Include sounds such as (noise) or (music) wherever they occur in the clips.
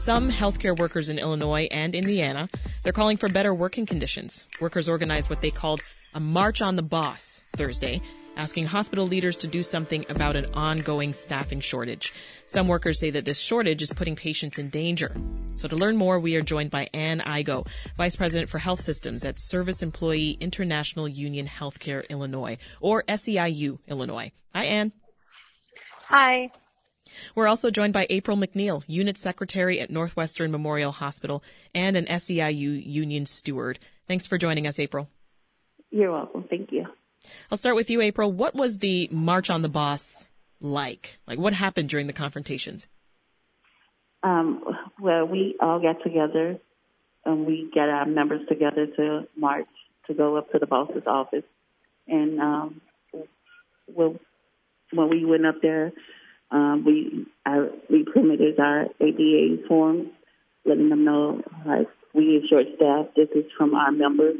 Some healthcare workers in Illinois and Indiana, they're calling for better working conditions. Workers organized what they called a March on the Boss Thursday, asking hospital leaders to do something about an ongoing staffing shortage. Some workers say that this shortage is putting patients in danger. So to learn more, we are joined by Anne Igoe, Vice President for Health Systems at Service Employee International Union Healthcare Illinois, or SEIU Illinois. Hi, Anne. Hi. We're also joined by April McNeil, Unit Secretary at Northwestern Memorial Hospital and an SEIU Union Steward. Thanks for joining us, April. You're welcome. Thank you. I'll start with you, April. What was the March on the Boss like? Like, what happened during the confrontations? Um, well, we all got together and we got our members together to march to go up to the boss's office. And um, well, when we went up there, um, we I, we permitted our ADA forms, letting them know like we are short staffed. This is from our members,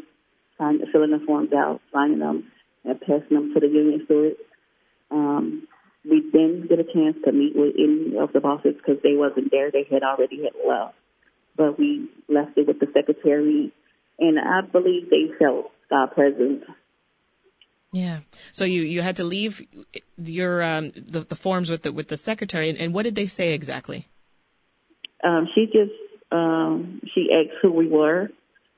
sign, filling the forms out, signing them, and passing them to the union steward. Um, we didn't get a chance to meet with any of the bosses because they wasn't there. They had already had left. But we left it with the secretary, and I believe they felt our presence yeah. So you, you had to leave your um, the, the forms with the with the secretary, and, and what did they say exactly? Um, she just um, she asked who we were,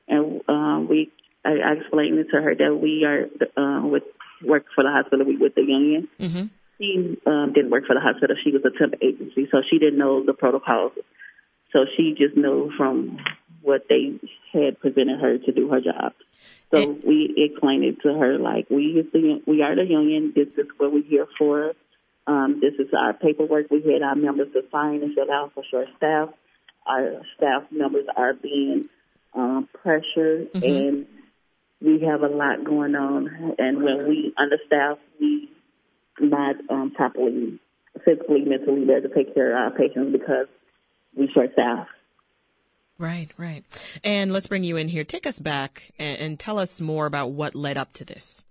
and uh, we I, I explained it to her that we are uh, with work for the hospital. We with the union. Mm-hmm. She um, didn't work for the hospital. She was a temp agency, so she didn't know the protocols. So she just knew from what they had presented her to do her job. So we explained it to her like we is the we are the union. This is what we're here for. Um, this is our paperwork. We had our members to sign and fill out for short staff. Our staff members are being um, pressured, mm-hmm. and we have a lot going on. And when we understaff, we not um, properly physically, mentally there to take care of our patients because we short staff. Right, right. And let's bring you in here. Take us back and, and tell us more about what led up to this.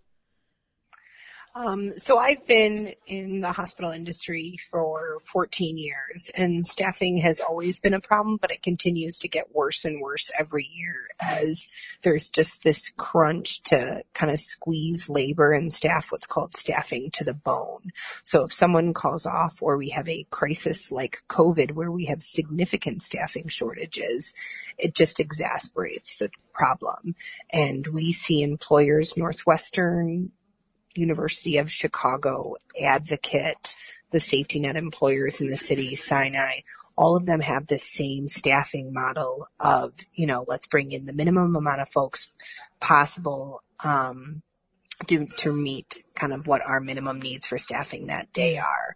Um, so I've been in the hospital industry for 14 years and staffing has always been a problem, but it continues to get worse and worse every year as there's just this crunch to kind of squeeze labor and staff, what's called staffing to the bone. So if someone calls off or we have a crisis like COVID where we have significant staffing shortages, it just exasperates the problem. And we see employers, Northwestern, University of Chicago, Advocate, the safety net employers in the city, Sinai, all of them have the same staffing model of, you know, let's bring in the minimum amount of folks possible, um, to, to meet kind of what our minimum needs for staffing that day are.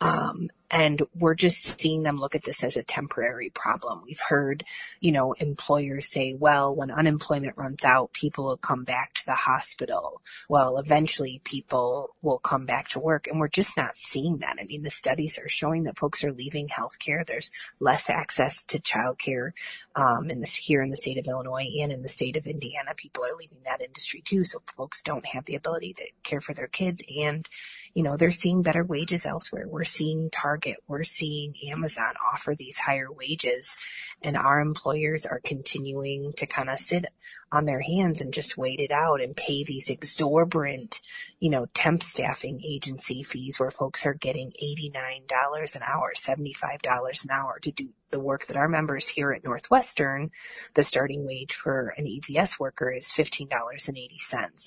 Um, and we're just seeing them look at this as a temporary problem. We've heard, you know, employers say, well, when unemployment runs out, people will come back to the hospital. Well, eventually people will come back to work and we're just not seeing that. I mean, the studies are showing that folks are leaving healthcare. There's less access to childcare, um, in this here in the state of Illinois and in the state of Indiana. People are leaving that industry too. So folks don't have the ability to care for their kids and, you know, they're seeing better wages elsewhere. We're seeing Target Target, we're seeing Amazon offer these higher wages and our employers are continuing to kind of sit on their hands and just wait it out and pay these exorbitant, you know, temp staffing agency fees where folks are getting $89 an hour, $75 an hour to do the work that our members here at Northwestern, the starting wage for an EVS worker is $15.80.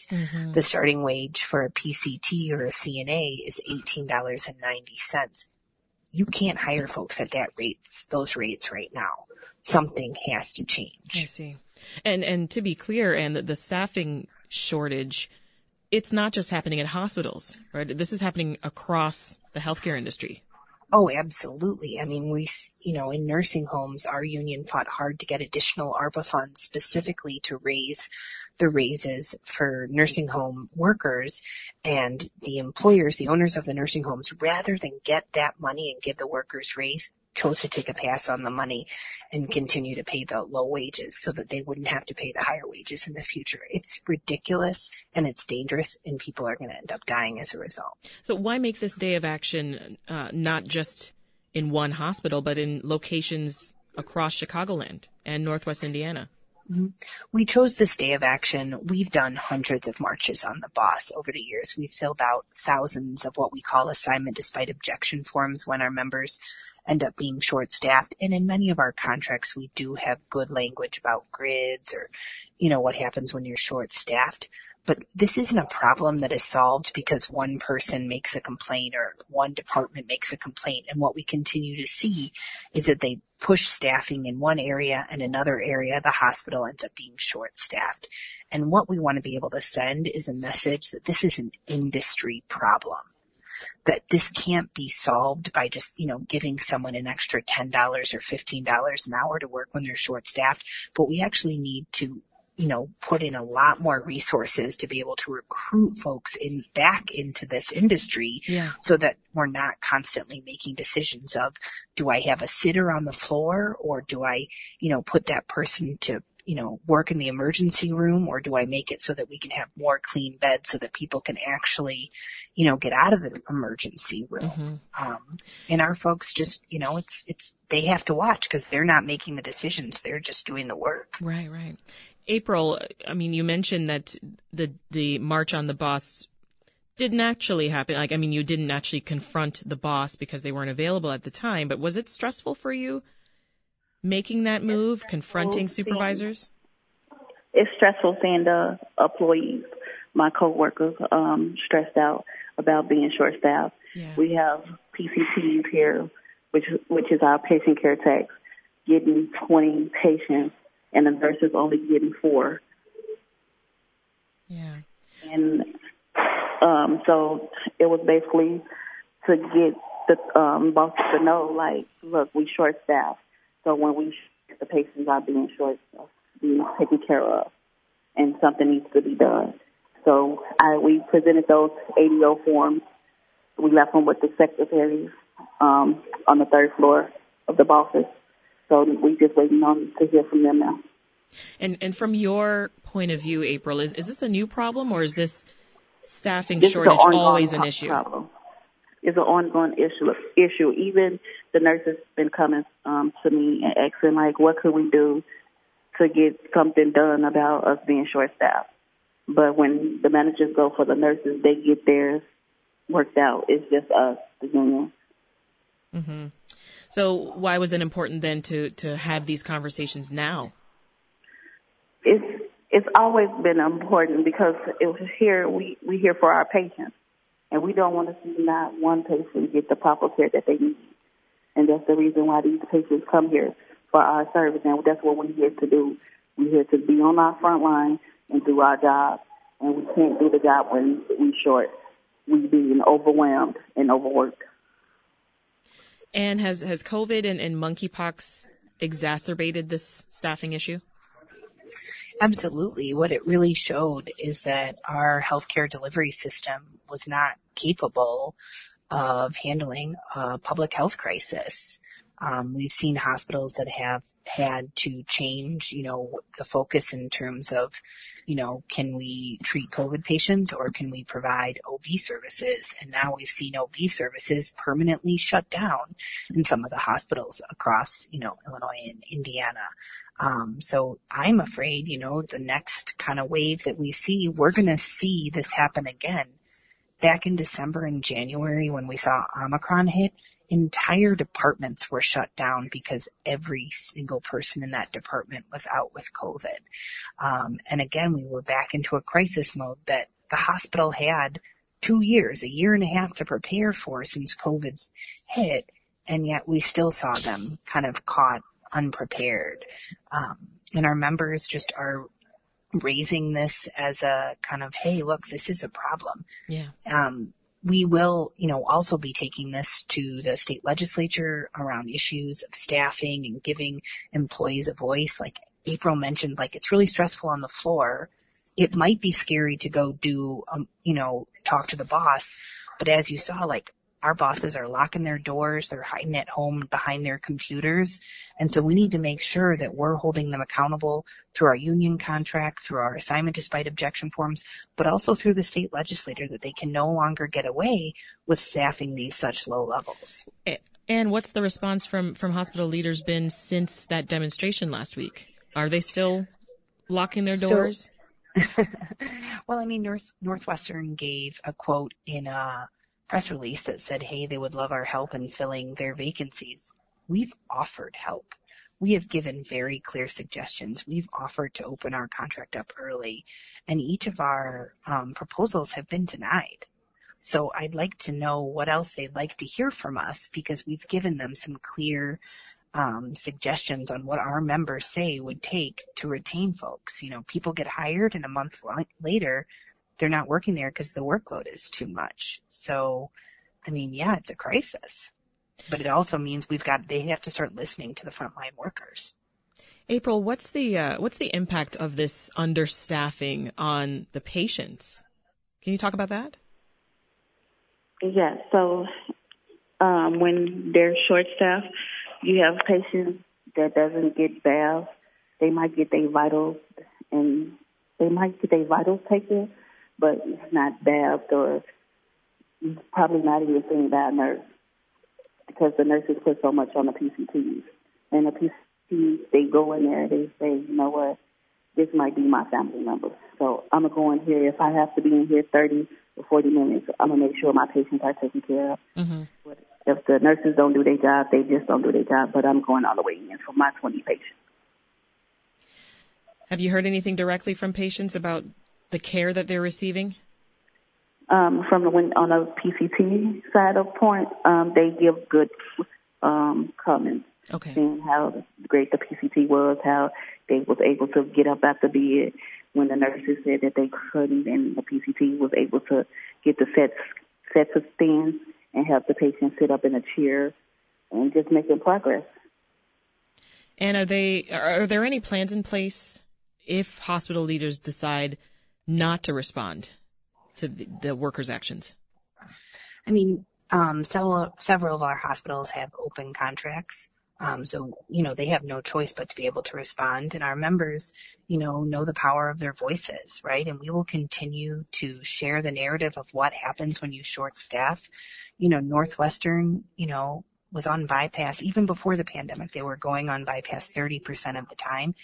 Mm-hmm. The starting wage for a PCT or a CNA is $18.90 you can't hire folks at that rates, those rates right now. Something has to change. I see. And and to be clear, and the staffing shortage, it's not just happening at hospitals, right? This is happening across the healthcare industry. Oh, absolutely. I mean, we, you know, in nursing homes, our union fought hard to get additional ARPA funds specifically to raise the raises for nursing home workers and the employers, the owners of the nursing homes, rather than get that money and give the workers raise, chose to take a pass on the money and continue to pay the low wages so that they wouldn't have to pay the higher wages in the future. It's ridiculous and it's dangerous and people are going to end up dying as a result. So why make this day of action uh, not just in one hospital, but in locations across Chicagoland and Northwest Indiana. Mm-hmm. We chose this day of action. We've done hundreds of marches on the boss over the years. We've filled out thousands of what we call assignment despite objection forms when our members end up being short staffed. And in many of our contracts, we do have good language about grids or, you know, what happens when you're short staffed. But this isn't a problem that is solved because one person makes a complaint or one department makes a complaint. And what we continue to see is that they push staffing in one area and another area, the hospital ends up being short staffed. And what we want to be able to send is a message that this is an industry problem. That this can't be solved by just, you know, giving someone an extra $10 or $15 an hour to work when they're short staffed, but we actually need to you know, put in a lot more resources to be able to recruit folks in back into this industry yeah. so that we're not constantly making decisions of do I have a sitter on the floor or do I, you know, put that person to you know, work in the emergency room or do I make it so that we can have more clean beds so that people can actually, you know, get out of the emergency room? Mm-hmm. Um, and our folks just, you know, it's, it's, they have to watch because they're not making the decisions. They're just doing the work. Right, right. April, I mean, you mentioned that the the march on the boss didn't actually happen. Like, I mean, you didn't actually confront the boss because they weren't available at the time. But was it stressful for you making that move, confronting supervisors? It's stressful seeing the employees, my coworkers, um, stressed out about being short staffed. Yeah. We have PCTs here, which which is our patient care techs, getting 20 patients and the nurse is only getting four. Yeah. And um, so it was basically to get the um, bosses to know, like, look, we short staffed. So when we the patients are being short, being taken care of, and something needs to be done. So I, we presented those ADO forms. We left them with the secretaries um, on the third floor of the bosses. So we just waiting on to hear from them now. And and from your point of view, April, is is this a new problem or is this staffing this shortage always an issue? Problem. It's an ongoing issue. Issue. Even the nurses been coming um, to me and asking like, what could we do to get something done about us being short staffed? But when the managers go for the nurses, they get theirs worked out. It's just us, the union. Mm-hmm. So why was it important then to to have these conversations now? It's it's always been important because it here we we here for our patients, and we don't want to see not one patient get the proper care that they need, and that's the reason why these patients come here for our service, and that's what we're here to do. We're here to be on our front line and do our job, and we can't do the job when we're short. We being overwhelmed and overworked. And has has COVID and, and monkeypox exacerbated this staffing issue? Absolutely. What it really showed is that our healthcare delivery system was not capable of handling a public health crisis. Um, we've seen hospitals that have had to change, you know, the focus in terms of, you know, can we treat COVID patients or can we provide OB services? And now we've seen OB services permanently shut down in some of the hospitals across, you know, Illinois and Indiana. Um, so I'm afraid, you know, the next kind of wave that we see, we're going to see this happen again. Back in December and January when we saw Omicron hit, entire departments were shut down because every single person in that department was out with COVID. Um, and again, we were back into a crisis mode that the hospital had two years, a year and a half to prepare for since COVID's hit. And yet we still saw them kind of caught unprepared. Um, and our members just are raising this as a kind of, hey, look, this is a problem. Yeah. Um, we will, you know, also be taking this to the state legislature around issues of staffing and giving employees a voice. Like April mentioned, like it's really stressful on the floor. It might be scary to go do, um, you know, talk to the boss, but as you saw, like our bosses are locking their doors, they're hiding at home behind their computers. And so we need to make sure that we're holding them accountable through our union contract, through our assignment despite objection forms, but also through the state legislature that they can no longer get away with staffing these such low levels. And what's the response from, from hospital leaders been since that demonstration last week? Are they still locking their doors? So, (laughs) well, I mean, North, Northwestern gave a quote in a press release that said, hey, they would love our help in filling their vacancies. We've offered help. We have given very clear suggestions. We've offered to open our contract up early, and each of our um, proposals have been denied. So I'd like to know what else they'd like to hear from us because we've given them some clear um, suggestions on what our members say would take to retain folks. You know, people get hired and a month later they're not working there because the workload is too much. So, I mean, yeah, it's a crisis, but it also means we've got they have to start listening to the frontline workers. April, what's the uh, what's the impact of this understaffing on the patients? Can you talk about that? Yeah, so um, when they're short staffed, you have patients that doesn't get baths. They might get their vitals and they might get their vitals taken, but it's not bathed or probably not even seen by a nurse because the nurses put so much on the PCTs. And the PCTs, they go in there, they say, you know what, this might be my family member. So I'm going to go in here. If I have to be in here 30 or 40 minutes, I'm going to make sure my patients are taken care of. Mm-hmm. If the nurses don't do their job, they just don't do their job. But I'm going all the way in for my 20 patients. Have you heard anything directly from patients about the care that they're receiving? Um, from the on the PCT side of point, um, they give good um, comments. Okay. Seeing how great the PCT was, how they was able to get up out after bed when the nurses said that they couldn't, and the PCT was able to get the sets sets of stands and help the patient sit up in a chair and just making progress. And are they are there any plans in place if hospital leaders decide not to respond to the, the workers' actions? I mean, um, several several of our hospitals have open contracts um, so, you know, they have no choice but to be able to respond. And our members, you know, know the power of their voices, right? And we will continue to share the narrative of what happens when you short staff. You know, Northwestern, you know, was on bypass even before the pandemic. They were going on bypass 30% of the time.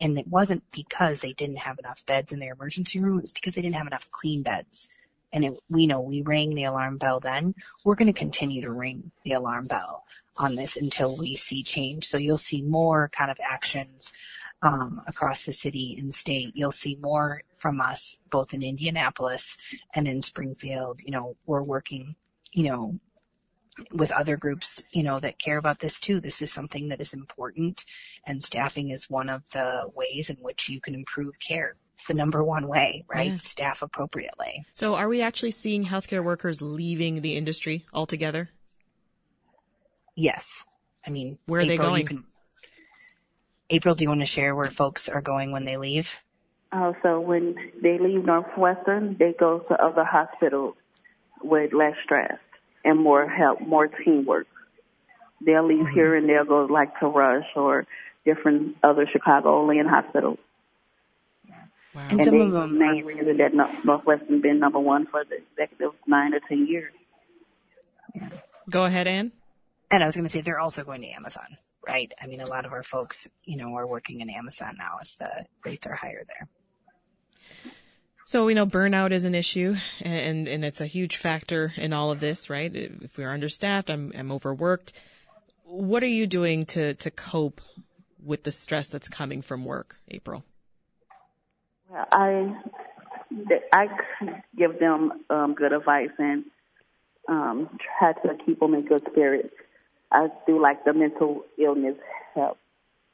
And, it wasn't because they didn't have enough beds in their emergency room. It was because they didn't have enough clean beds and it, we know we rang the alarm bell then, we're going to continue to ring the alarm bell on this until we see change. So you'll see more kind of actions um, across the city and state. You'll see more from us both in Indianapolis and in Springfield. You know, we're working, you know, with other groups, you know, that care about this too. This is something that is important and staffing is one of the ways in which you can improve care. It's the number one way, right? Yeah. Staff appropriately. So are we actually seeing healthcare workers leaving the industry altogether? Yes. I mean, where April, are they going? Can, April, do you want to share where folks are going when they leave? Oh, so when they leave Northwestern, they go to other hospitals with less stress and more help, more teamwork. They'll leave mm-hmm. here and they'll go like to Rush or different other Chicagoland hospitals. Wow. And, and some of them main are, reason that Northwestern been number one for the executive nine or ten years. Yeah. Go ahead, Anne. And I was going to say they're also going to Amazon, right? I mean, a lot of our folks, you know, are working in Amazon now as the rates are higher there. So we know burnout is an issue, and and it's a huge factor in all of this, right? If we're understaffed, I'm I'm overworked. What are you doing to to cope with the stress that's coming from work, April? Well, I I give them um, good advice and um, try to keep them in good spirits. I do like the mental illness help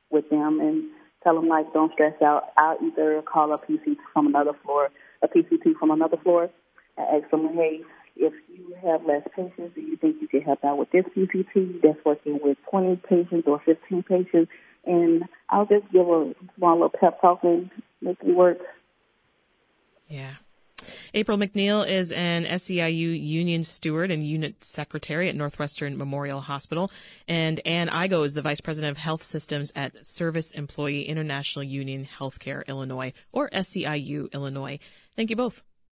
with them and tell them like don't stress out. I'll either call a PC from another floor, a PCT from another floor, and ask them, hey, if you have less patients, do you think you could help out with this PCT that's working with 20 patients or 15 patients? And I'll just give a small little pep talk and make it work. Yeah. April McNeil is an SEIU union steward and unit secretary at Northwestern Memorial Hospital. And Anne Igoe is the vice president of health systems at Service Employee International Union Healthcare Illinois, or SEIU Illinois. Thank you both.